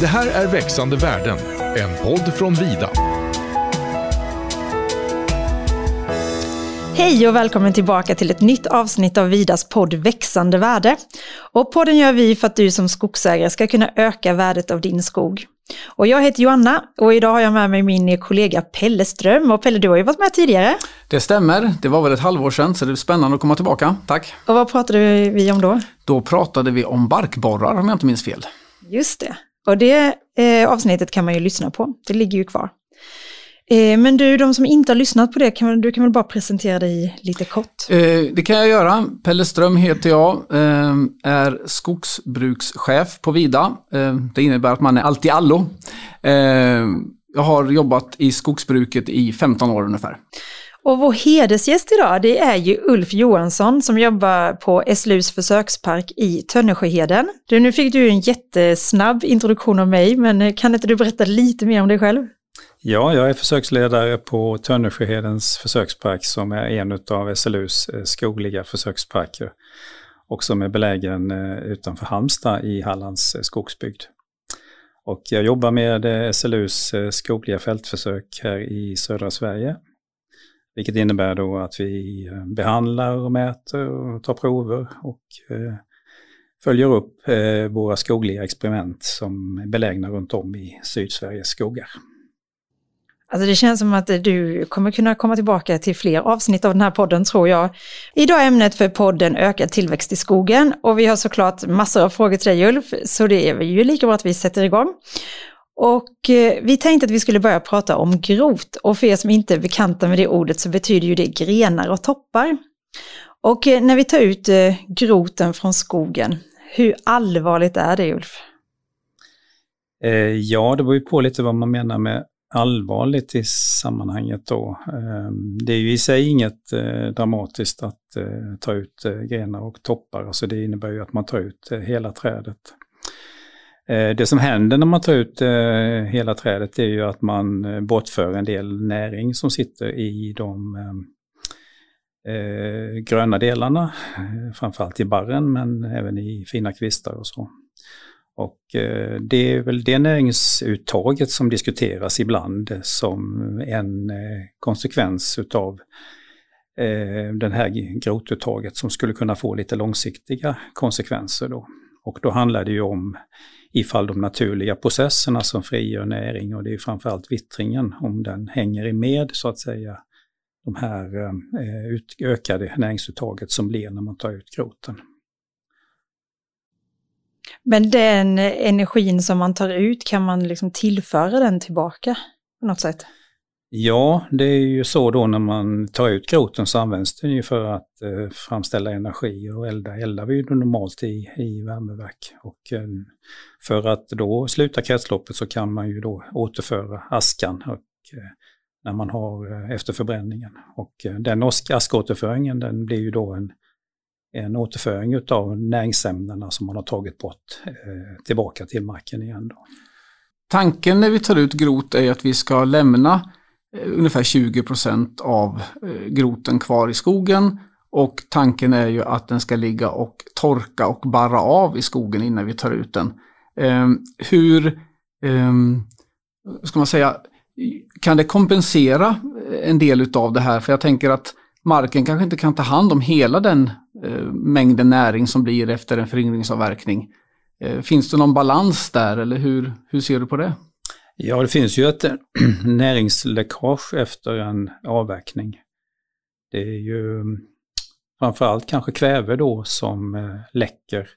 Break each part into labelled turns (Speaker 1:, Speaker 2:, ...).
Speaker 1: Det här är Växande världen, en podd från Vida.
Speaker 2: Hej och välkommen tillbaka till ett nytt avsnitt av Vidas podd Växande värde. Och podden gör vi för att du som skogsägare ska kunna öka värdet av din skog. Och jag heter Joanna och idag har jag med mig min kollega Pelle Ström. Och Pelle, du har ju varit med tidigare.
Speaker 3: Det stämmer, det var väl ett halvår sedan så det är spännande att komma tillbaka. Tack!
Speaker 2: Och vad pratade vi om då?
Speaker 3: Då pratade vi om barkborrar om jag inte minns fel.
Speaker 2: Just det, och det eh, avsnittet kan man ju lyssna på, det ligger ju kvar. Eh, men du, de som inte har lyssnat på det, kan, du kan väl bara presentera dig lite kort?
Speaker 3: Eh, det kan jag göra. Pelle Ström heter jag, eh, är skogsbrukschef på Vida. Eh, det innebär att man är allt i allo. Eh, jag har jobbat i skogsbruket i 15 år ungefär.
Speaker 2: Och vår hedersgäst idag det är ju Ulf Johansson som jobbar på SLUs försökspark i Tönnesjöheden. Du, nu fick du en jättesnabb introduktion av mig, men eh, kan inte du berätta lite mer om dig själv?
Speaker 4: Ja, jag är försöksledare på Tönnesjöhedens försökspark som är en av SLUs eh, skogliga försöksparker och som är belägen eh, utanför Halmstad i Hallands skogsbygd. Och jag jobbar med SLUs skogliga fältförsök här i södra Sverige vilket innebär då att vi eh, behandlar och mäter och tar prover och eh, följer upp eh, våra skogliga experiment som är belägna runt om i Sydsveriges skogar.
Speaker 2: Alltså det känns som att du kommer kunna komma tillbaka till fler avsnitt av den här podden tror jag. Idag är ämnet för podden ökad tillväxt i skogen och vi har såklart massor av frågor till dig Ulf, så det är ju lika bra att vi sätter igång. Och eh, vi tänkte att vi skulle börja prata om grot. Och för er som inte är bekanta med det ordet så betyder ju det grenar och toppar. Och eh, när vi tar ut eh, groten från skogen, hur allvarligt är det Ulf?
Speaker 4: Eh, ja, det beror ju på lite vad man menar med allvarligt i sammanhanget då. Ehm, det är ju i sig inget eh, dramatiskt att eh, ta ut grenar och toppar, alltså det innebär ju att man tar ut hela trädet. Eh, det som händer när man tar ut eh, hela trädet är ju att man eh, bortför en del näring som sitter i de gröna delarna, framförallt i barren men även i fina kvistar och så. Och det är väl det näringsuttaget som diskuteras ibland som en konsekvens utav det här grotuttaget som skulle kunna få lite långsiktiga konsekvenser då. Och då handlar det ju om ifall de naturliga processerna som frigör näring och det är framförallt vittringen, om den hänger i med så att säga de här eh, ökade näringsuttaget som blir när man tar ut groten.
Speaker 2: Men den energin som man tar ut, kan man liksom tillföra den tillbaka på något sätt?
Speaker 4: Ja, det är ju så då när man tar ut groten så används den ju för att eh, framställa energi och elda eldar vi ju normalt i, i värmeverk. Och eh, för att då sluta kretsloppet så kan man ju då återföra askan och, eh, när man har eh, efter förbränningen. Och eh, den askåterföringen den blir ju då en, en återföring av näringsämnena som man har tagit bort eh, tillbaka till marken igen. Då.
Speaker 3: Tanken när vi tar ut grot är att vi ska lämna Eh, ungefär 20 procent av eh, groten kvar i skogen. Och tanken är ju att den ska ligga och torka och barra av i skogen innan vi tar ut den. Ehm, hur ehm, ska man säga, kan det kompensera eh, en del utav det här? För jag tänker att marken kanske inte kan ta hand om hela den mängden näring som blir efter en föryngringsavverkning. Finns det någon balans där eller hur, hur ser du på det?
Speaker 4: Ja, det finns ju ett näringsläckage efter en avverkning. Det är ju mm, framförallt kanske kväve då som eh, läcker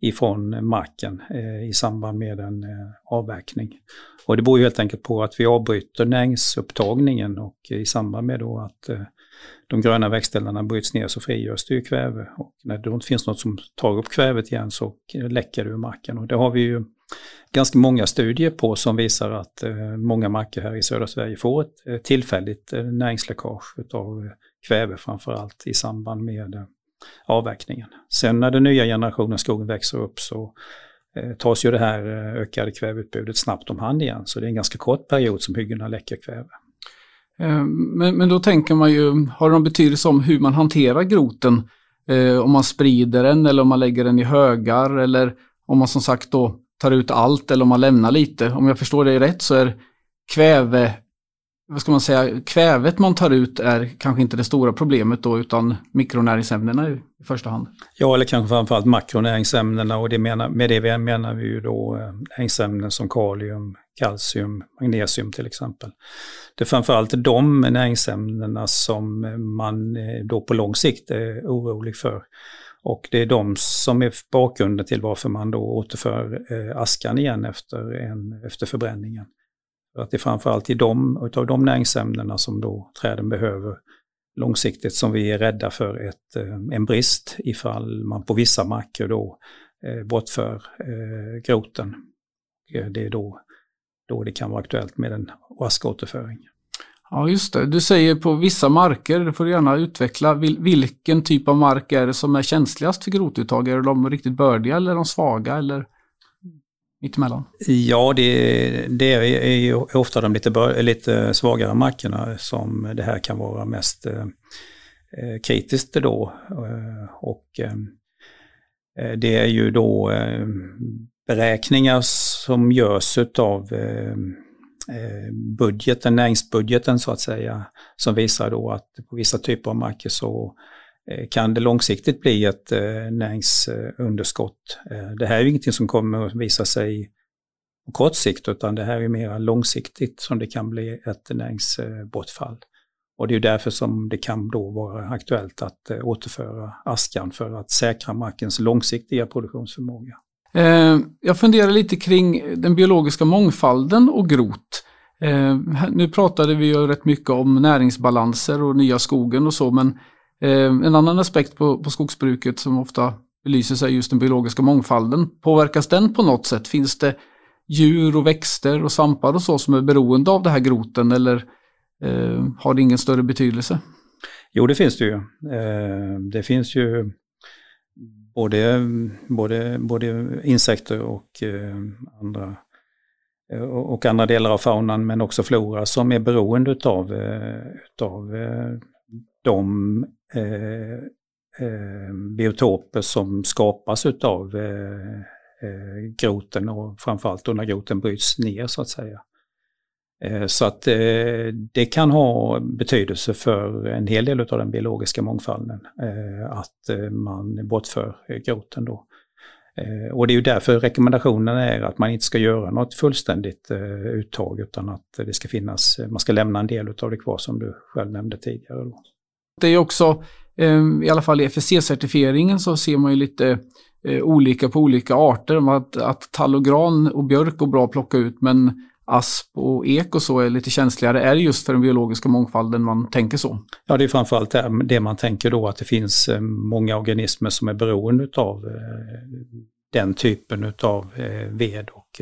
Speaker 4: ifrån marken eh, i samband med en eh, avverkning. Och det beror ju helt enkelt på att vi avbryter näringsupptagningen och i samband med då att de gröna växtdelarna bryts ner så frigörs det ju kväve. Och när det inte finns något som tar upp kvävet igen så läcker det ur marken. Och det har vi ju ganska många studier på som visar att eh, många marker här i södra Sverige får ett eh, tillfälligt eh, näringsläckage av kväve framförallt i samband med avverkningen. Sen när den nya generationen skogen växer upp så tas ju det här ökade kväveutbudet snabbt om hand igen. Så det är en ganska kort period som hyggena läcker kväve.
Speaker 3: Men, men då tänker man ju, har det någon betydelse om hur man hanterar groten? om man sprider den eller om man lägger den i högar eller om man som sagt då tar ut allt eller om man lämnar lite. Om jag förstår det rätt så är kväve vad ska man säga, kvävet man tar ut är kanske inte det stora problemet då utan mikronäringsämnena i första hand.
Speaker 4: Ja, eller kanske framförallt makronäringsämnena och det menar, med det menar vi ju då eh, näringsämnen som kalium, kalcium, magnesium till exempel. Det är framförallt de näringsämnena som man eh, då på lång sikt är orolig för. Och det är de som är bakgrunden till varför man då återför eh, askan igen efter, en, efter förbränningen. För att det är framförallt i de, utav de näringsämnena som då träden behöver långsiktigt som vi är rädda för ett, eh, en brist ifall man på vissa marker då eh, bortför groten. Det är då, då det kan vara aktuellt med en askåterföring.
Speaker 3: Ja just det, du säger på vissa marker, det får du gärna utveckla. Vilken typ av mark är det som är känsligast för grotuttag? Är det de riktigt bördiga eller de svaga? Eller? mittemellan?
Speaker 4: Ja, det, det är ju ofta de lite, lite svagare markerna som det här kan vara mest eh, kritiskt då. Eh, och eh, det är ju då eh, beräkningar som görs utav eh, Eh, budgeten, näringsbudgeten så att säga, som visar då att på vissa typer av marker så eh, kan det långsiktigt bli ett eh, näringsunderskott. Det här är ju ingenting som kommer att visa sig på kort sikt utan det här är mer långsiktigt som det kan bli ett näringsbortfall. Och det är därför som det kan då vara aktuellt att återföra askan för att säkra markens långsiktiga produktionsförmåga.
Speaker 3: Eh, jag funderar lite kring den biologiska mångfalden och grot. Eh, nu pratade vi ju rätt mycket om näringsbalanser och nya skogen och så men eh, en annan aspekt på, på skogsbruket som ofta belyser sig just den biologiska mångfalden. Påverkas den på något sätt? Finns det djur och växter och svampar och så som är beroende av det här groten eller eh, har det ingen större betydelse?
Speaker 4: Jo, det finns det ju. Eh, det finns ju både, både, både insekter och eh, andra eh, och andra delar av faunan men också flora som är beroende av utav eh, de eh, eh, biotoper som skapas utav eh, groten och framförallt då när groten bryts ner så att säga. Eh, så att eh, det kan ha betydelse för en hel del av den biologiska mångfalden eh, att man bortför groten då. Och det är ju därför rekommendationen är att man inte ska göra något fullständigt uttag utan att det ska finnas, man ska lämna en del av det kvar som du själv nämnde tidigare. Då.
Speaker 3: Det är också, i alla fall i FSC-certifieringen så ser man ju lite olika på olika arter. Att, att tall och gran och björk går bra att plocka ut men asp och ek och så är lite känsligare. Är det just för den biologiska mångfalden man tänker så?
Speaker 4: Ja, det är framförallt det man tänker då att det finns eh, många organismer som är beroende av eh, den typen av ved och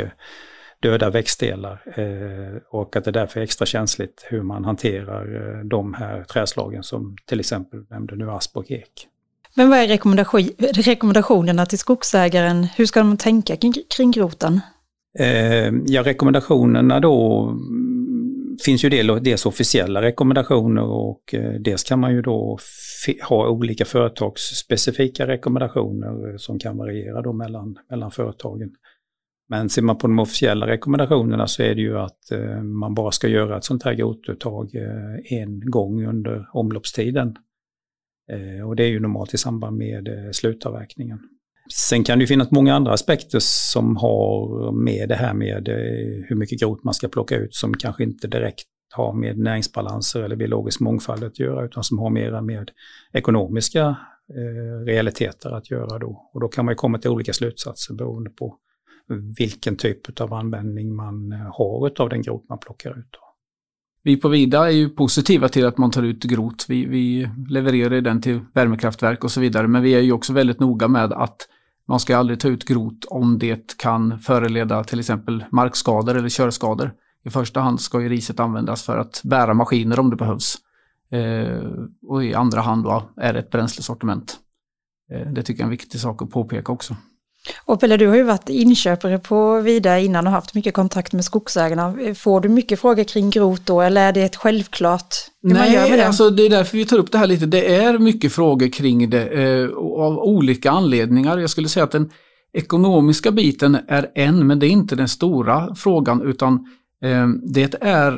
Speaker 4: döda växtdelar eh, och att det därför är extra känsligt hur man hanterar eh, de här träslagen som till exempel nämnde nu asp och ek.
Speaker 2: Men vad är rekommendationerna till skogsägaren? Hur ska de tänka kring, kring groten?
Speaker 4: Eh, ja, rekommendationerna då mm, finns ju dels officiella rekommendationer och eh, dels kan man ju då ha olika företagsspecifika rekommendationer eh, som kan variera då mellan, mellan företagen. Men ser man på de officiella rekommendationerna så är det ju att eh, man bara ska göra ett sånt här grotuttag eh, en gång under omloppstiden. Eh, och det är ju normalt i samband med slutavverkningen. Sen kan det ju finnas många andra aspekter som har med det här med eh, hur mycket grot man ska plocka ut som kanske inte direkt har med näringsbalanser eller biologisk mångfald att göra utan som har mera med ekonomiska eh, realiteter att göra då. Och då kan man ju komma till olika slutsatser beroende på vilken typ av användning man eh, har av den grot man plockar ut.
Speaker 3: Vi på Vida är ju positiva till att man tar ut grot. Vi, vi levererar den till värmekraftverk och så vidare. Men vi är ju också väldigt noga med att man ska aldrig ta ut grot om det kan föreleda till exempel markskador eller körskador. I första hand ska ju riset användas för att bära maskiner om det behövs. Eh, och i andra hand då är det ett bränslesortiment. Eh, det tycker jag är en viktig sak att påpeka också.
Speaker 2: Och Pelle, du har ju varit inköpare på Vida innan och haft mycket kontakt med skogsägarna. Får du mycket frågor kring grot då eller är det ett självklart
Speaker 3: hur Nej, man gör med det? Alltså det är därför vi tar upp det här lite. Det är mycket frågor kring det eh, av olika anledningar. Jag skulle säga att en, ekonomiska biten är en, men det är inte den stora frågan utan eh, det är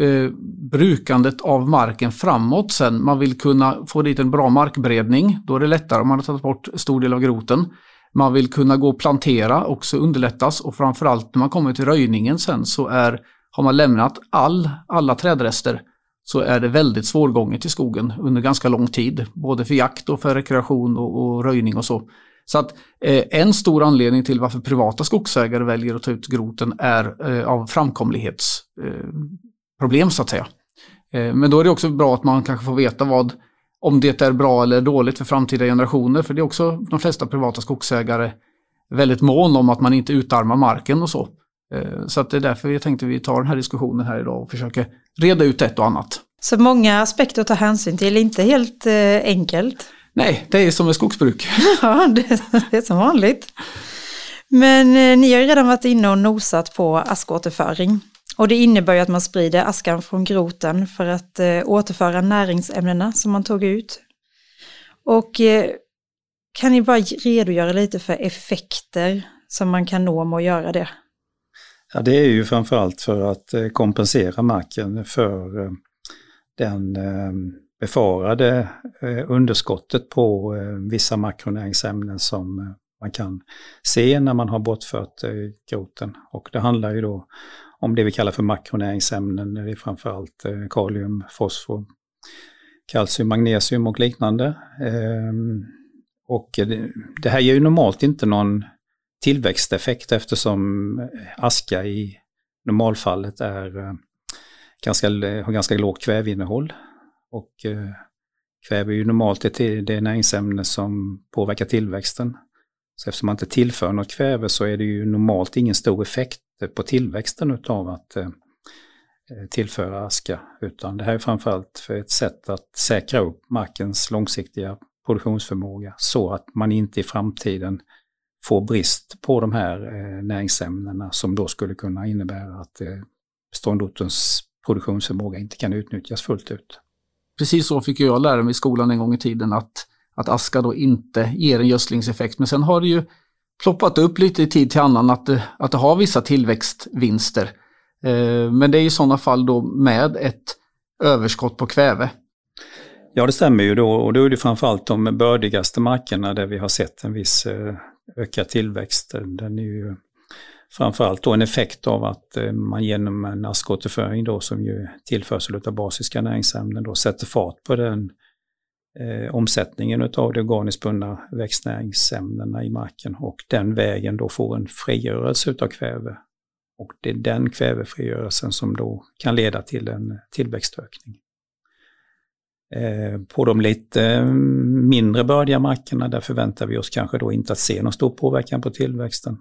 Speaker 3: eh, brukandet av marken framåt sen. Man vill kunna få dit en bra markberedning. Då är det lättare om man har tagit bort stor del av groten. Man vill kunna gå och plantera, också underlättas och framförallt när man kommer till röjningen sen så är, har man lämnat all, alla trädrester så är det väldigt svårgånget i skogen under ganska lång tid. Både för jakt och för rekreation och, och röjning och så. Så att eh, en stor anledning till varför privata skogsägare väljer att ta ut groten är eh, av framkomlighetsproblem eh, så att säga. Eh, men då är det också bra att man kanske får veta vad, om det är bra eller dåligt för framtida generationer. För det är också de flesta privata skogsägare väldigt mån om att man inte utarmar marken och så. Eh, så att det är därför vi tänkte vi tar den här diskussionen här idag och försöker reda ut ett och annat.
Speaker 2: Så många aspekter att ta hänsyn till, inte helt eh, enkelt.
Speaker 3: Nej, det är som med skogsbruk.
Speaker 2: ja, det, det, är som vanligt. Men eh, ni har ju redan varit inne och nosat på askåterföring. Och det innebär ju att man sprider askan från groten för att eh, återföra näringsämnena som man tog ut. Och eh, kan ni bara redogöra lite för effekter som man kan nå med att göra det?
Speaker 4: Ja, det är ju framförallt för att eh, kompensera marken för eh, den eh, befarade eh, underskottet på eh, vissa makronäringsämnen som eh, man kan se när man har bortfört groten. Och det handlar ju då om det vi kallar för makronäringsämnen, det är framförallt eh, kalium, fosfor, kalcium, magnesium och liknande. Ehm, och det här ger ju normalt inte någon tillväxteffekt eftersom eh, aska i normalfallet är eh, ganska, har ganska lågt kväveinnehåll. Och kväve är ju normalt det, det näringsämne som påverkar tillväxten. Så eftersom man inte tillför något kväve så är det ju normalt ingen stor effekt på tillväxten utav att eh, tillföra aska. Utan det här är framförallt för ett sätt att säkra upp markens långsiktiga produktionsförmåga så att man inte i framtiden får brist på de här eh, näringsämnena som då skulle kunna innebära att eh, ståndortens produktionsförmåga inte kan utnyttjas fullt ut.
Speaker 3: Precis så fick jag lära mig i skolan en gång i tiden att, att aska då inte ger en gödslingseffekt. Men sen har det ju ploppat upp lite i tid till annan att det, att det har vissa tillväxtvinster. Eh, men det är i sådana fall då med ett överskott på kväve.
Speaker 4: Ja, det stämmer ju då och då är det framförallt de bördigaste markerna där vi har sett en viss eh, ökad tillväxt. Den är ju framförallt då en effekt av att man genom en askåterföring då som ju tillförsel av basiska näringsämnen då sätter fart på den eh, omsättningen av de organiskt bundna växtnäringsämnena i marken och den vägen då får en frigörelse av kväve. Och det är den kvävefrigörelsen som då kan leda till en tillväxtökning. Eh, på de lite mm, mindre bördiga markerna där förväntar vi oss kanske då inte att se någon stor påverkan på tillväxten.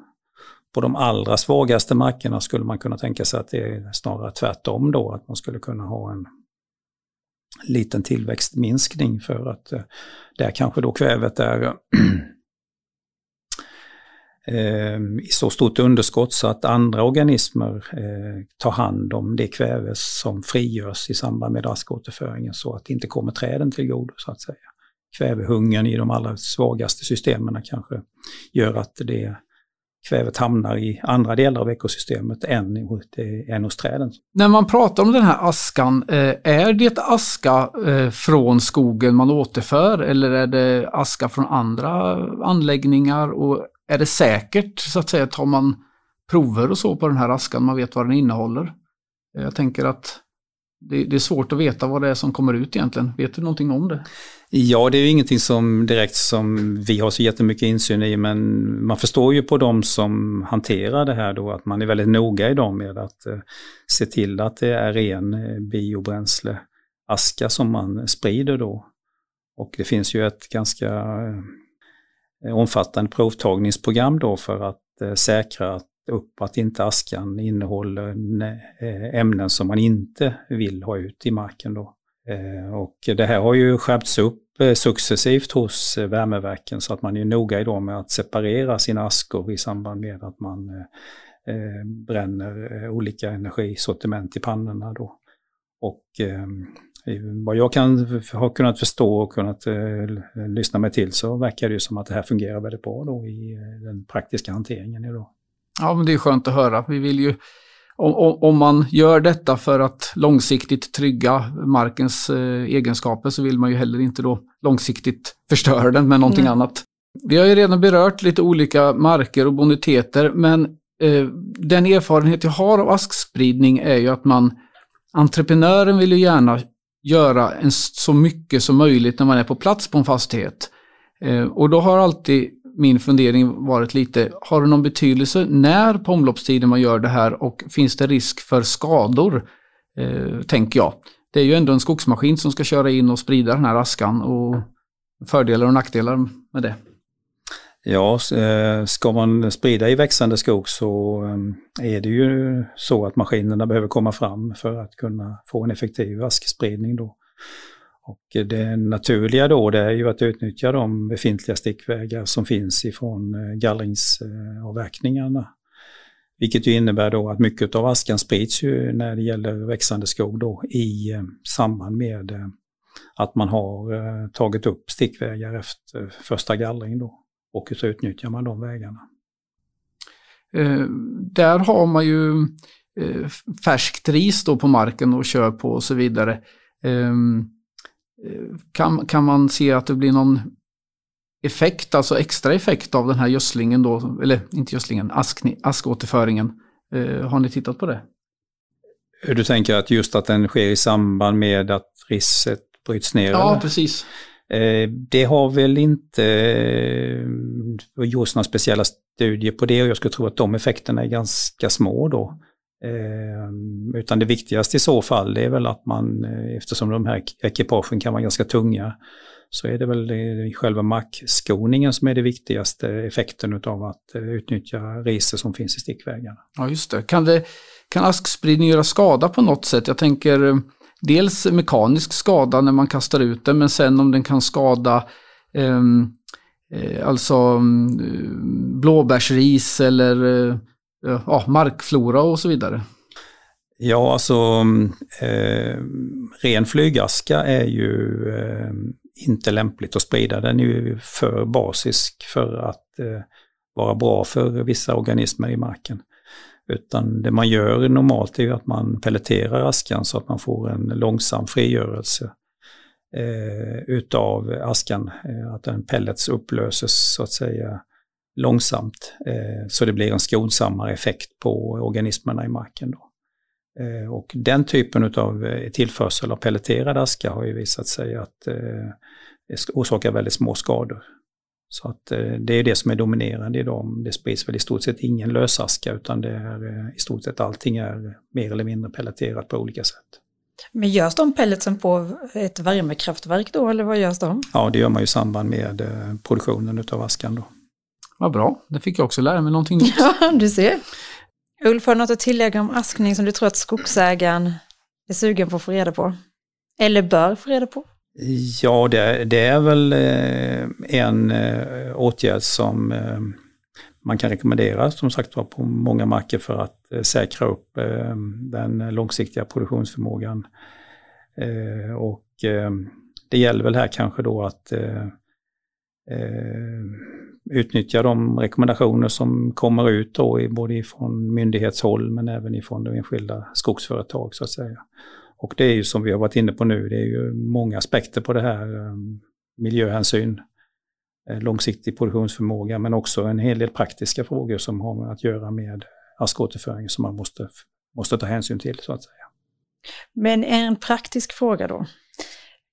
Speaker 4: På de allra svagaste markerna skulle man kunna tänka sig att det är snarare tvärtom då, att man skulle kunna ha en liten tillväxtminskning för att eh, där kanske då kvävet är eh, i så stort underskott så att andra organismer eh, tar hand om det kväve som frigörs i samband med askåterföringen så att det inte kommer träden till godo så att säga. Kvävehungern i de allra svagaste systemen kanske gör att det kvävet hamnar i andra delar av ekosystemet än, eh, än hos träden.
Speaker 3: När man pratar om den här askan, eh, är det aska eh, från skogen man återför eller är det aska från andra anläggningar? Och är det säkert så att säga? Tar man prover och så på den här askan, man vet vad den innehåller? Jag tänker att det, det, är svårt att veta vad det är som kommer ut egentligen. Vet du någonting om det?
Speaker 4: Ja, det är ju ingenting som direkt som vi har så jättemycket insyn i, men man förstår ju på de som hanterar det här då att man är väldigt noga idag med att eh, se till att det är ren eh, som man sprider då. Och det finns ju ett ganska eh, omfattande provtagningsprogram då för att eh, säkra säkra upp att inte askan innehåller eh, ämnen som man inte vill ha ut i marken. Då. Eh, och det här har ju skärpts upp eh, successivt hos värmeverken så att man är noga idag med att separera sina askor i samband med att man bränner olika energisortiment i pannorna. Då. Och vad jag kan ha kunnat förstå och kunnat lyssna mig till så verkar det ju som att det här fungerar väldigt bra då i den praktiska hanteringen idag.
Speaker 3: Ja, men det är skönt att höra. Vi vill ju, om, om man gör detta för att långsiktigt trygga markens eh, egenskaper så vill man ju heller inte då långsiktigt förstöra den med någonting mm. annat. Vi har ju redan berört lite olika marker och boniteter, men eh, den erfarenhet jag har av askspridning är ju att man, entreprenören vill ju gärna göra en, så mycket som möjligt när man är på plats på en fastighet. Eh, och då har alltid min fundering varit lite, har det någon betydelse när på omloppstiden man gör det här och finns det risk för skador? Eh, tänker jag. Det är ju ändå en skogsmaskin som ska köra in och sprida den här askan och fördelar och nackdelar med det.
Speaker 4: Ja, eh, ska man sprida i växande skog så eh, är det ju så att maskinerna behöver komma fram för att kunna få en effektiv askspridning då. Och det naturliga då det är ju att utnyttja de befintliga stickvägar som finns ifrån eh, gallringsavverkningarna. Vilket ju innebär då att mycket av askan sprids ju när det gäller växande skog då i eh, samband med eh, att man har tagit upp stickvägar efter första gallring då och så utnyttjar man de vägarna.
Speaker 3: Eh, där har man ju eh, färskt ris då på marken och kör på och så vidare. Ehm, kan, kan man se att det blir någon effekt, alltså extra effekt av den här gödslingen då, eller inte gödslingen, ask, askåterföringen. Eh, har ni tittat på det?
Speaker 4: Du tänker att just att den sker i samband med att riset bryts ner?
Speaker 3: Ja, eller? precis.
Speaker 4: Eh, det har väl inte eh, gjorts några speciella studier på det och jag skulle tro att de effekterna är ganska små då. Ehm, utan det viktigaste i så fall är väl att man, eh, eftersom de här ekipagen kan vara ganska tunga, så är det väl själva markskoningen som är det viktigaste effekten av att eh, utnyttja riser som finns i stickvägarna.
Speaker 3: Ja, just det. Kan, det, kan askspridning göra skada på något sätt? Jag tänker eh, dels mekanisk skada när man kastar ut den, men sen om den kan skada ehm, eh, alltså mm, blåbärsris eller eh, Eh, ja, markflora och så vidare.
Speaker 4: Ja, alltså mm, eh, ren flygaska är ju eh, inte lämpligt att sprida. Den är ju för basisk för att eh, vara bra för vissa organismer i marken. Utan det man gör normalt är ju att man pelleterar askan så att man får en långsam frigörelse eh, utav askan. Eh, att den pellets upplöses så att säga långsamt. Eh, så det blir en skonsammare effekt på organismerna i marken. Då. Eh, och den typen av eh, tillförsel av pelleterad aska har ju visat sig att orsakar väldigt små skador. Så att det är det som är dominerande idag. Det sprids väl i stort sett ingen lösaska utan det är i stort sett allting är mer eller mindre pelleterat på olika sätt.
Speaker 2: Men görs de pelletsen på ett värmekraftverk då eller vad görs de?
Speaker 4: Ja, det gör man ju i samband med produktionen av askan då.
Speaker 3: Vad bra, det fick jag också lära mig någonting nytt.
Speaker 2: Ja, du ser. Ulf, har du något att tillägga om askning som du tror att skogsägaren är sugen på att få reda på? Eller bör få reda på?
Speaker 4: Ja, det, det är väl eh, en eh, åtgärd som eh, man kan rekommendera som sagt var på många marker för att säkra upp den långsiktiga produktionsförmågan. Och det gäller väl här kanske då att utnyttja de rekommendationer som kommer ut då både ifrån myndighetshåll men även ifrån de enskilda skogsföretag så att säga. Och det är ju som vi har varit inne på nu, det är ju många aspekter på det här. Eh, miljöhänsyn, eh, långsiktig produktionsförmåga, men också en hel del praktiska frågor som har att göra med askåterföring som man måste, måste ta hänsyn till så att säga.
Speaker 2: Men en praktisk fråga då.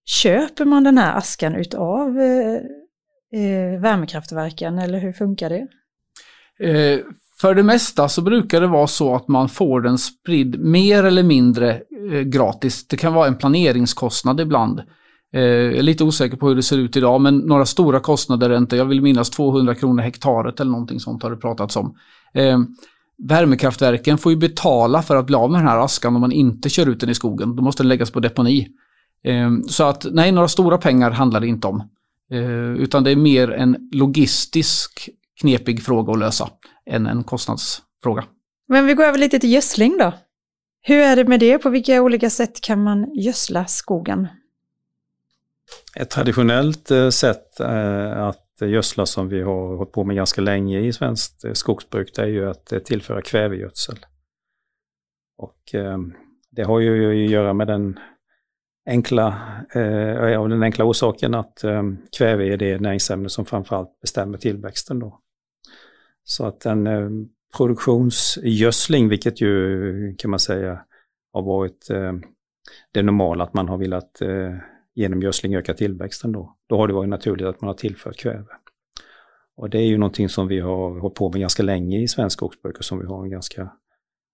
Speaker 2: Köper man den här askan utav eh, eh, värmekraftverken eller hur funkar det?
Speaker 3: Eh, för det mesta så brukar det vara så att man får den spridd mer eller mindre eh, gratis. Det kan vara en planeringskostnad ibland. Eh, jag är lite osäker på hur det ser ut idag, men några stora kostnader är inte. Jag vill minnas 200 kronor hektaret eller någonting sånt har det pratats om. Eh, värmekraftverken får ju betala för att bli av med den här askan om man inte kör ut den i skogen. Då måste den läggas på deponi. Eh, så att nej, några stora pengar handlar det inte om. Eh, utan det är mer en logistisk knepig fråga att lösa än en kostnadsfråga.
Speaker 2: Men vi går över lite till gödsling då. Hur är det med det? På vilka olika sätt kan man gödsla skogen?
Speaker 4: Ett traditionellt eh, sätt eh, att gödsla som vi har hållit på med ganska länge i svenskt skogsbruk, det är ju att tillföra kvävegödsel. Och det har ju att göra med den enkla, eh, av den enkla orsaken att eh, kväve är det näringsämne som framförallt bestämmer tillväxten. Då. Så att en eh, produktionsgödsling, vilket ju kan man säga har varit det normala, att man har velat genom gödsling öka tillväxten då. Då har det varit naturligt att man har tillfört kväve. Och det är ju någonting som vi har hållit på med ganska länge i svensk skogsbruk och som vi har en ganska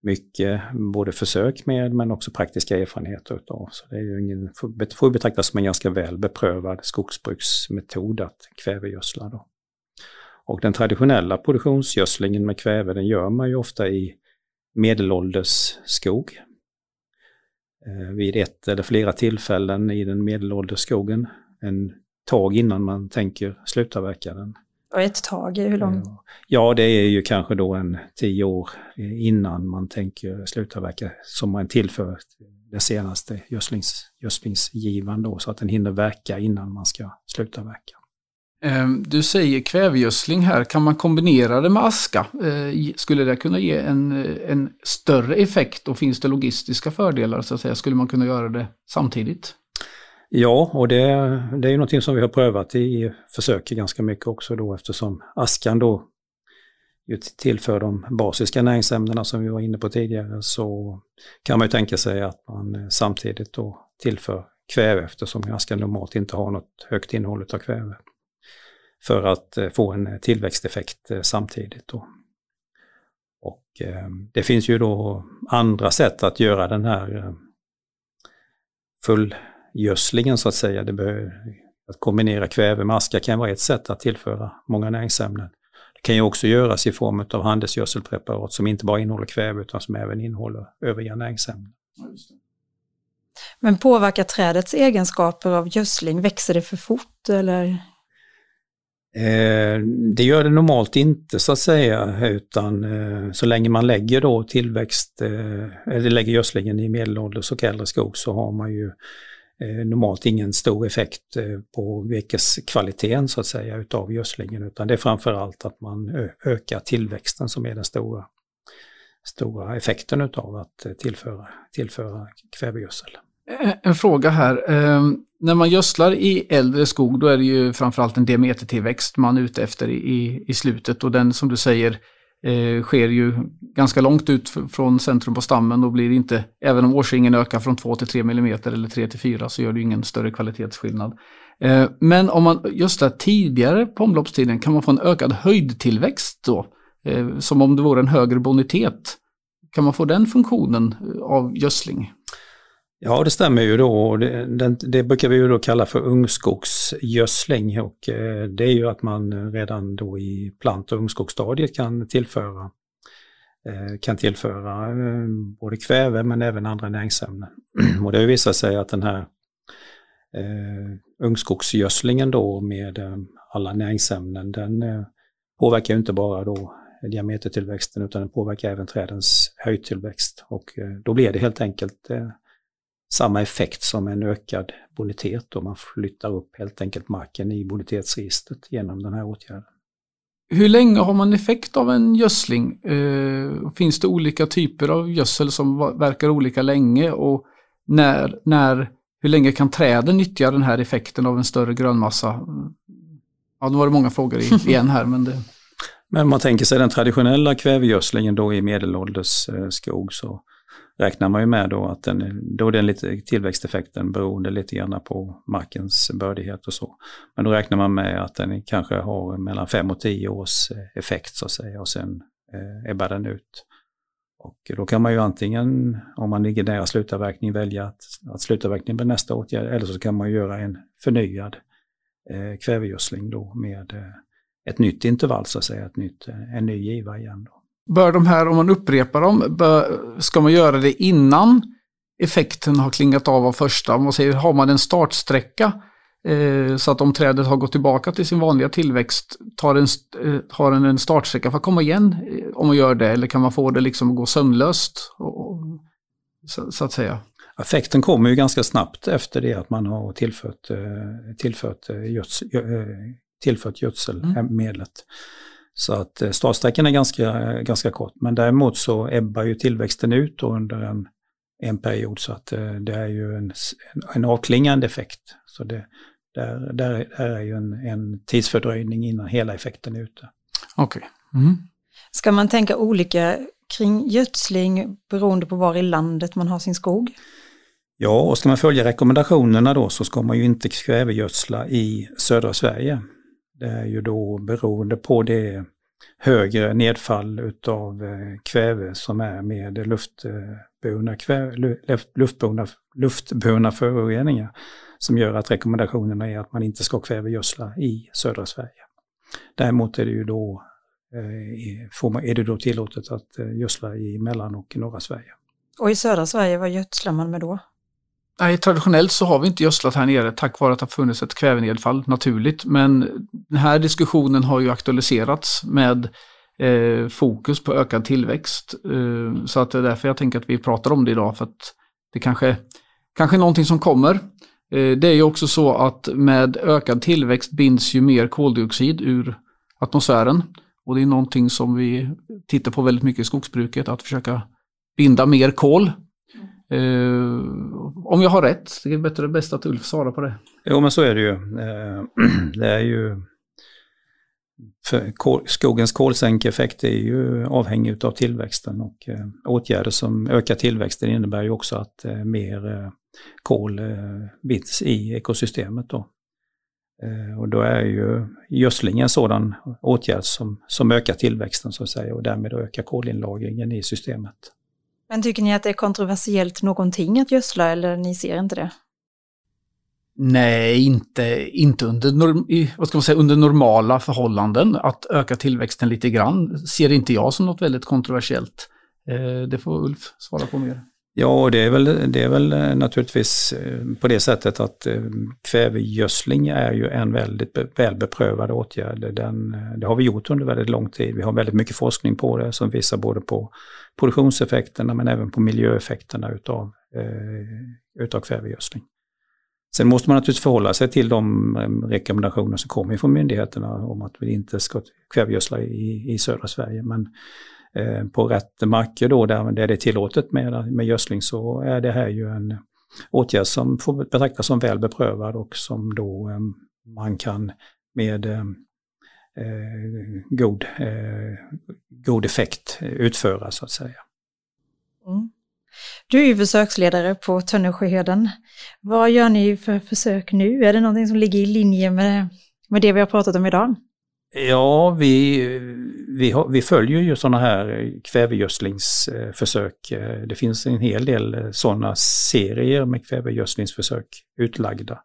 Speaker 4: mycket både försök med men också praktiska erfarenheter utav. Så det är ju ingen, får betraktas som en ganska väl beprövad skogsbruksmetod att kvävegödsla då. Och den traditionella produktionsgödslingen med kväve den gör man ju ofta i medelålders skog. Eh, vid ett eller flera tillfällen i den medelålders skogen. En tag innan man tänker slutavverka den.
Speaker 2: Och ett tag, hur långt?
Speaker 4: Ja, det är ju kanske då en tio år innan man tänker slutavverka som man tillför det senaste gödslings, gödslingsgivan då, så att den hinner verka innan man ska slutavverka.
Speaker 3: Ehm, du säger kvävegödsling här, kan man kombinera det med aska? Eh, skulle det kunna ge en, en större effekt och finns det logistiska fördelar så att säga? Skulle man kunna göra det samtidigt?
Speaker 4: Ja, och det, det är ju någonting som vi har prövat i försök ganska mycket också då eftersom askan då tillför de basiska näringsämnena som vi var inne på tidigare så kan man ju tänka sig att man eh, samtidigt då tillför kväve eftersom askan normalt inte har något högt innehåll av kväve för att eh, få en tillväxteffekt eh, samtidigt. Då. Och det finns ju då andra sätt att göra den här full fullgödslingen så att säga. Det bör, att kombinera kväve med aska kan vara ett sätt att tillföra många näringsämnen. Det kan ju också göras i form av handelsgödselpreparat som inte bara innehåller kväve utan som även innehåller övriga näringsämnen.
Speaker 2: Men påverkar trädets egenskaper av gödsling? Växer det för fort eller
Speaker 4: Eh, det gör det normalt inte så att säga, utan eh, så länge man lägger då tillväxt, eh, eller lägger gödslingen i medelålders och äldre skog så har man ju Eh, normalt ingen stor effekt eh, på virkeskvaliteten så att säga utav gödslingen, utan det är framförallt att man ökar tillväxten som är den stora, stora effekten utav att eh, tillföra, tillföra kvävegödsel.
Speaker 3: En fråga här. När man gödslar i äldre skog då är det ju framförallt en diametertillväxt man är ute efter i, i slutet och den som du säger eh, sker ju ganska långt ut från centrum på stammen och blir inte, även om årsringen ökar från 2 till 3 mm eller 3 till 4 så gör det ingen större kvalitetsskillnad. Eh, men om man gödslar tidigare på omloppstiden kan man få en ökad höjdtillväxt då, eh, som om det vore en högre bonitet. Kan man få den funktionen eh, av gödsling?
Speaker 4: Ja, det stämmer ju då. Det, det, det, brukar vi ju då kalla för ungskogsgödsling och eh, det är ju att man redan då i plant och ungskogsstadiet kan tillföra eh, kan tillföra eh, både kväve men även andra näringsämnen. och det har visat sig att den här ungskogsgödslingen då med alla näringsämnen den påverkar inte bara då diametertillväxten utan den påverkar även trädens höjdtillväxt och då blir det helt enkelt samma effekt som en ökad bonitet och man flyttar upp helt enkelt marken i bonitetsregistret genom den här åtgärden.
Speaker 3: Hur länge har man effekt av en gödsling? Eh, finns det olika typer av gödsel som verkar olika länge och när, när, hur länge kan träden nyttja den här effekten av en större grönmassa? Ja, nu var det många frågor igen här men det...
Speaker 4: Men om man tänker sig den traditionella kvävegödslingen då i medelålders eh, skog så räknar man ju med då att den, då är den lite tillväxteffekten beroende lite grann på markens bördighet och så. Men då räknar man med att den kanske har mellan 5 och 10 års eh, effekt så att säga och sen eh, ebbar den ut. Och då kan man ju antingen, om man ligger nära slutavverkning, välja att, att slutavverkning blir nästa åtgärd eller så kan man göra en förnyad eh, kvävegödsling då med eh, ett nytt intervall så att säga, ett nytt, eh, en ny giva igen. Då.
Speaker 3: Bör de här, om man upprepar dem, bör, ska man göra det innan effekten har klingat av av första? Om man säger, har man en startsträcka eh, så att om trädet har gått tillbaka till sin vanliga tillväxt, tar en, eh, har den en startsträcka för att komma igen eh, om man gör det? Eller kan man få det liksom att gå sömlöst? Och, så, så, att säga.
Speaker 4: Effekten kommer ju ganska snabbt efter det att man har tillfört, tillfört, göds, tillfört gödselmedlet. Mm. Så att startsträckan är ganska, ganska kort. Men däremot så ebbar ju tillväxten ut under en, en period så att det är ju en, en avklingande effekt. Så det, där, där, där är ju en, en tidsfördröjning innan hela effekten är ute.
Speaker 3: Okej. Okay. Mm.
Speaker 2: Ska man tänka olika kring gödsling beroende på var i landet man har sin skog?
Speaker 4: Ja, och ska man följa rekommendationerna då så ska man ju inte kvävegödsla i södra Sverige. Det är ju då beroende på det högre nedfall utav eh, kväve som är med luftburna, kväve, luftburna, luftburna föroreningar som gör att rekommendationerna är att man inte ska kvävegödsla i södra Sverige. Däremot är det ju då, eh, är det då tillåtet att eh, gödsla i mellan och norra Sverige.
Speaker 2: Och i södra Sverige, vad gödslar man med då?
Speaker 3: Nej, traditionellt så har vi inte gödslat här nere tack vare att det har funnits ett kvävenedfall naturligt. Men den här diskussionen har ju aktualiserats med eh, fokus på ökad tillväxt. Eh, så att det är därför jag tänker att vi pratar om det idag. För att det kanske, kanske är någonting som kommer. Eh, det är ju också så att med ökad tillväxt binds ju mer koldioxid ur atmosfären. Och det är någonting som vi tittar på väldigt mycket i skogsbruket, att försöka binda mer kol Uh, om jag har rätt, det är bättre bäst att Ulf svarar på det.
Speaker 4: Jo men så är det ju. Eh, det är ju kol, skogens kolsänkeeffekt är ju avhängig av tillväxten och eh, åtgärder som ökar tillväxten innebär ju också att mer kol binds i ekosystemet. Då. Och då är ju gödsling en sådan åtgärd som, som ökar tillväxten så att säga och därmed ökar kolinlagringen i systemet.
Speaker 2: Men tycker ni att det är kontroversiellt någonting att gödsla eller ni ser inte det?
Speaker 3: Nej, inte, inte under, vad ska man säga, under normala förhållanden. Att öka tillväxten lite grann ser inte jag som något väldigt kontroversiellt. Eh, det får Ulf svara på mer.
Speaker 4: Ja, det är väl, det är väl eh, naturligtvis eh, på det sättet att eh, kvävegödsling är ju en väldigt välbeprövad åtgärd. Den, det har vi gjort under väldigt lång tid. Vi har väldigt mycket forskning på det som visar både på produktionseffekterna men även på miljöeffekterna utav, eh, utav kvävegödsling. Sen måste man naturligtvis förhålla sig till de rekommendationer som kommer från myndigheterna om att vi inte ska kvävegödsla i, i södra Sverige. Men Eh, på rätt marker då där, där det är tillåtet med, med gödsling så är det här ju en åtgärd som får betraktas som väl beprövad och som då eh, man kan med eh, eh, god, eh, god effekt utföra så att säga.
Speaker 2: Mm. Du är ju försöksledare på Tönnersjöheden. Vad gör ni för försök nu? Är det någonting som ligger i linje med, med det vi har pratat om idag?
Speaker 4: Ja, vi, vi, har, vi följer ju sådana här kvävegödslingsförsök. Det finns en hel del eh, sådana serier med kvävegödslingsförsök utlagda.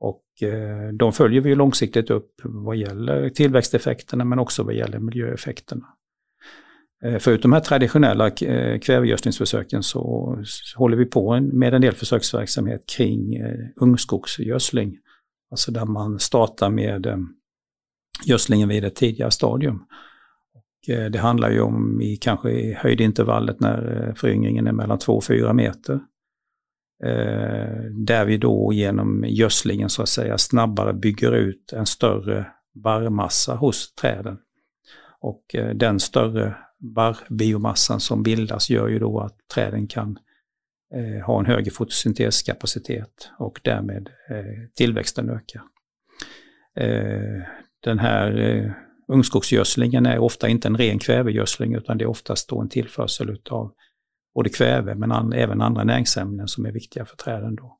Speaker 4: Och eh, de följer vi långsiktigt upp vad gäller tillväxteffekterna men också vad gäller miljöeffekterna. Eh, förutom de här traditionella kvävegödslingsförsöken så håller vi på med en del försöksverksamhet kring ungskogsgödsling. Alltså där man startar med gödslingen vid ett tidigare stadium. Och eh, det handlar ju om i kanske i höjdintervallet när eh, föryngringen är mellan 2 och 4 meter. Eh, där vi då genom gödslingen så att säga snabbare bygger ut en större barrmassa hos träden. Och den större barrbiomassan som bildas gör ju då att träden kan eh, ha en högre fotosynteskapacitet och därmed tillväxten ökar. Den här eh, ungskogsgödslingen är ofta inte en ren kvävegödsling utan det är oftast då en tillförsel utav både kväve men an, även andra näringsämnen som är viktiga för träden. Då.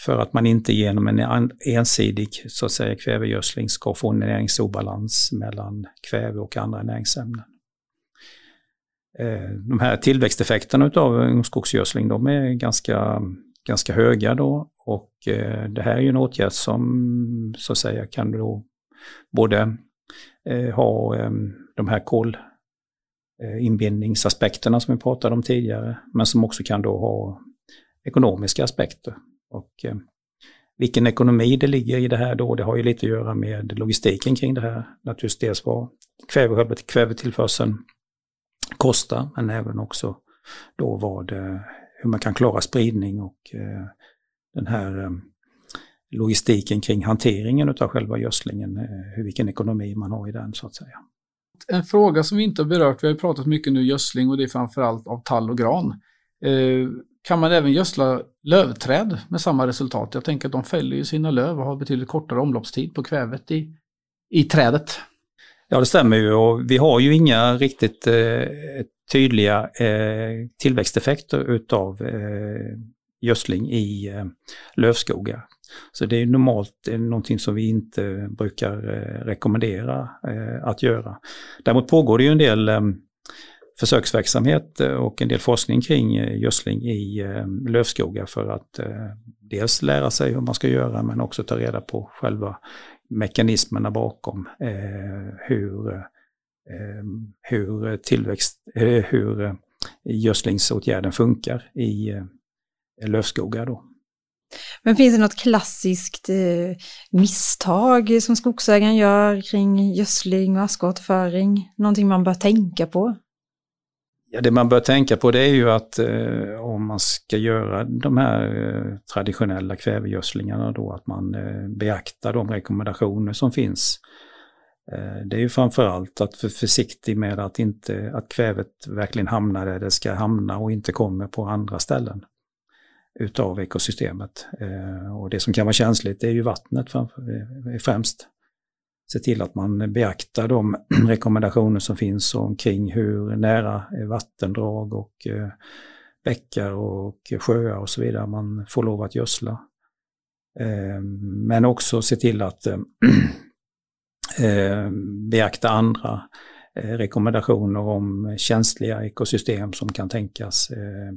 Speaker 4: För att man inte genom en ensidig så att säga, kvävegödsling ska få en näringsobalans mellan kväve och andra näringsämnen. Eh, de här tillväxteffekterna av ungskogsgödsling de är ganska, ganska höga då och eh, det här är ju en åtgärd som så att säga kan då både eh, ha ehm, de här kolinbindningsaspekterna Eh, som vi pratade om tidigare, men som också kan då ha ekonomiska aspekter. Och eh, vilken ekonomi det ligger i det här då, det har ju lite att göra med logistiken kring det här. Naturligtvis dels vad kväve, kvävetillförseln kostar, men även också då vad, eh, hur man kan klara spridning och eh, den här ehm, logistiken kring hanteringen av själva gödslingen, hur, vilken ekonomi man har i den så att säga.
Speaker 3: En fråga som vi inte har berört, vi har pratat mycket nu gödsling och det är framförallt av tall och gran. Kan man även gödsla lövträd med samma resultat? Jag tänker att de fäller ju sina löv och har betydligt kortare omloppstid på kvävet i, i trädet.
Speaker 4: Ja, det stämmer ju och vi har ju inga riktigt eh, tydliga eh, tillväxteffekter utav eh, gödsling i eh, lövskogar. Så det är normalt någonting som vi inte brukar eh, rekommendera eh, att göra. Däremot pågår det ju en del eh, försöksverksamhet och en del forskning kring gödsling i lövskogar för att dels lära sig hur man ska göra men också ta reda på själva mekanismerna bakom hur, hur tillväxt, hur gödslingsåtgärden funkar i lövskogar. Då.
Speaker 2: Men finns det något klassiskt eh, misstag som skogsägaren gör kring gödsling och askåterföring? Någonting man bör tänka på?
Speaker 4: Ja, det man bör tänka på det är ju att eh, om man ska göra de här eh, traditionella kvävegödslingarna då att man eh, beaktar de rekommendationer som finns. Eh, det är ju framförallt att vara försiktig med att, inte, att kvävet verkligen hamnar där det ska hamna och inte kommer på andra ställen utav ekosystemet. Eh, och det som kan vara känsligt det är ju vattnet framför, eh, främst se till att man beaktar de rekommendationer som finns omkring hur nära eh, vattendrag och bäckar och sjöar och så vidare man får lov att gödsla. Men också se till att beakta andra rekommendationer om känsliga ekosystem som kan tänkas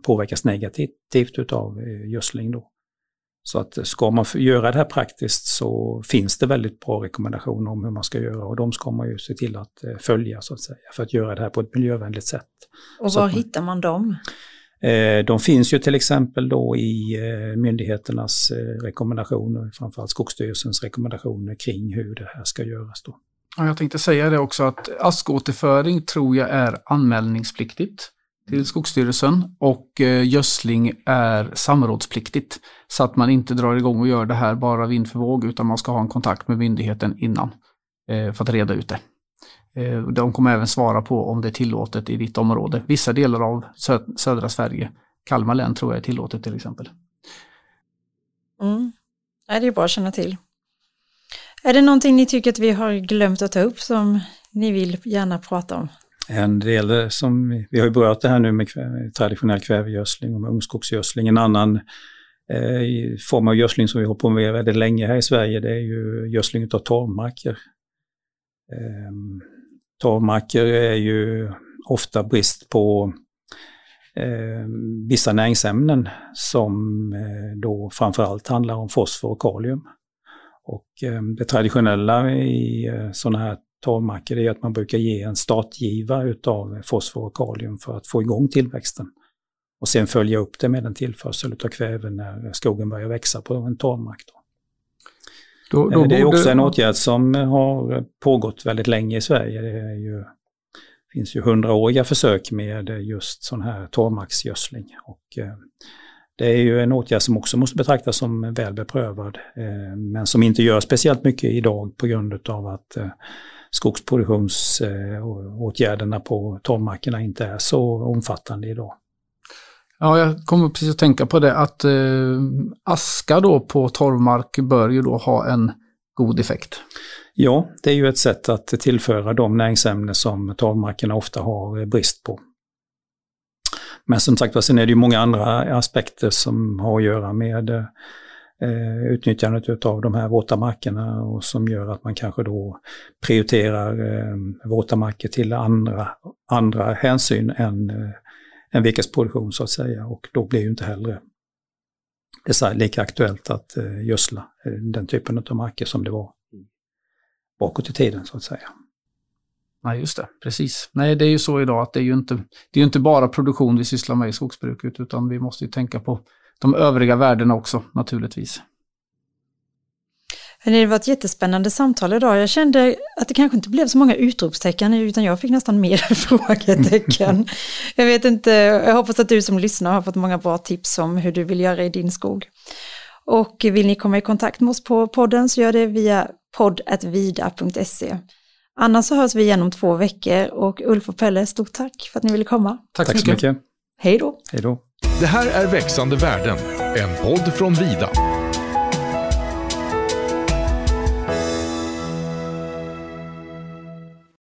Speaker 4: påverkas negativt utav gödsling. Då. Så att ska man göra det här praktiskt så finns det väldigt bra rekommendationer om hur man ska göra och de ska man ju se till att eh, följa så att säga för att göra det här på ett miljövänligt sätt.
Speaker 2: Och var man, hittar man dem?
Speaker 4: Eh, de finns ju till exempel då i eh, myndigheternas rekommendationer, framförallt Skogsstyrelsens rekommendationer kring hur det här ska göras. Då.
Speaker 3: Ja, jag tänkte säga det också att askåterföring tror jag är anmälningspliktigt till Skogsstyrelsen och eh, gödsling är samrådspliktigt. Så att man inte drar igång och gör det här bara vind för våg utan man ska ha en kontakt med myndigheten innan eh, för att reda ut det. Eh, de kommer även svara på om det är tillåtet i ditt område. Vissa delar av sö södra Sverige, Kalmar län tror jag är tillåtet till exempel.
Speaker 2: Mm. det är bra att känna till. Är det någonting ni tycker att vi har glömt att ta upp som ni vill gärna prata om?
Speaker 4: En del eh, som, vi har ju berört det här nu med traditionell kvävegödsling och ungskogsgödsling. En annan eh, form av gödsling som vi har på med väldigt länge här i Sverige det är ju gödsling av torvmarker. Eh, torvmarker är ju ofta brist på eh, vissa näringsämnen som eh, då framförallt handlar om fosfor och kalium. Och eh, det traditionella i eh, sådana här torvmarker är att man brukar ge en startgiva utav fosfor och kalium för att få igång tillväxten. Och sen följa upp det med en tillförsel av kväve när skogen börjar växa på en torvmark. Då. Då, då det är också en åtgärd som har pågått väldigt länge i Sverige. Det ju, finns ju hundraåriga försök med just sån här torvmarksgödsling. Och, eh, det är ju en åtgärd som också måste betraktas som väl beprövad, eh, men som inte gör speciellt mycket idag på grund av att eh, skogsproduktionsåtgärderna på torvmarkerna inte är så omfattande idag.
Speaker 3: Ja, jag kommer precis att tänka på det att eh, aska då på torvmark bör ju då ha en god effekt.
Speaker 4: Ja, det är ju ett sätt att tillföra de näringsämnen som torvmarkerna ofta har brist på. Men som sagt sen är det ju många andra aspekter som har att göra med eh, utnyttjandet av de här våta markerna och som gör att man kanske då prioriterar eh, våta marker till andra, andra hänsyn än, eh, än virkesproduktion så att säga och då blir ju inte heller det är lika aktuellt att eh, gödsla eh, den typen av marker som det var bakåt i tiden så att säga.
Speaker 3: Nej, just det. Precis. Nej, det är ju så idag att det är ju inte, det är inte bara produktion vi sysslar med i skogsbruket, utan vi måste ju tänka på de övriga värdena också naturligtvis.
Speaker 2: Det var ett jättespännande samtal idag. Jag kände att det kanske inte blev så många utropstecken utan jag fick nästan mer frågetecken. Jag vet inte, jag hoppas att du som lyssnar har fått många bra tips om hur du vill göra i din skog. Och vill ni komma i kontakt med oss på podden så gör det via podd.vida.se. Annars så hörs vi igen om två veckor och Ulf och Pelle, stort tack för att ni ville komma.
Speaker 3: Tack,
Speaker 4: Tack så mycket.
Speaker 2: Hej då!
Speaker 4: Hej då.
Speaker 1: Det här är Växande värden, en podd från Vida.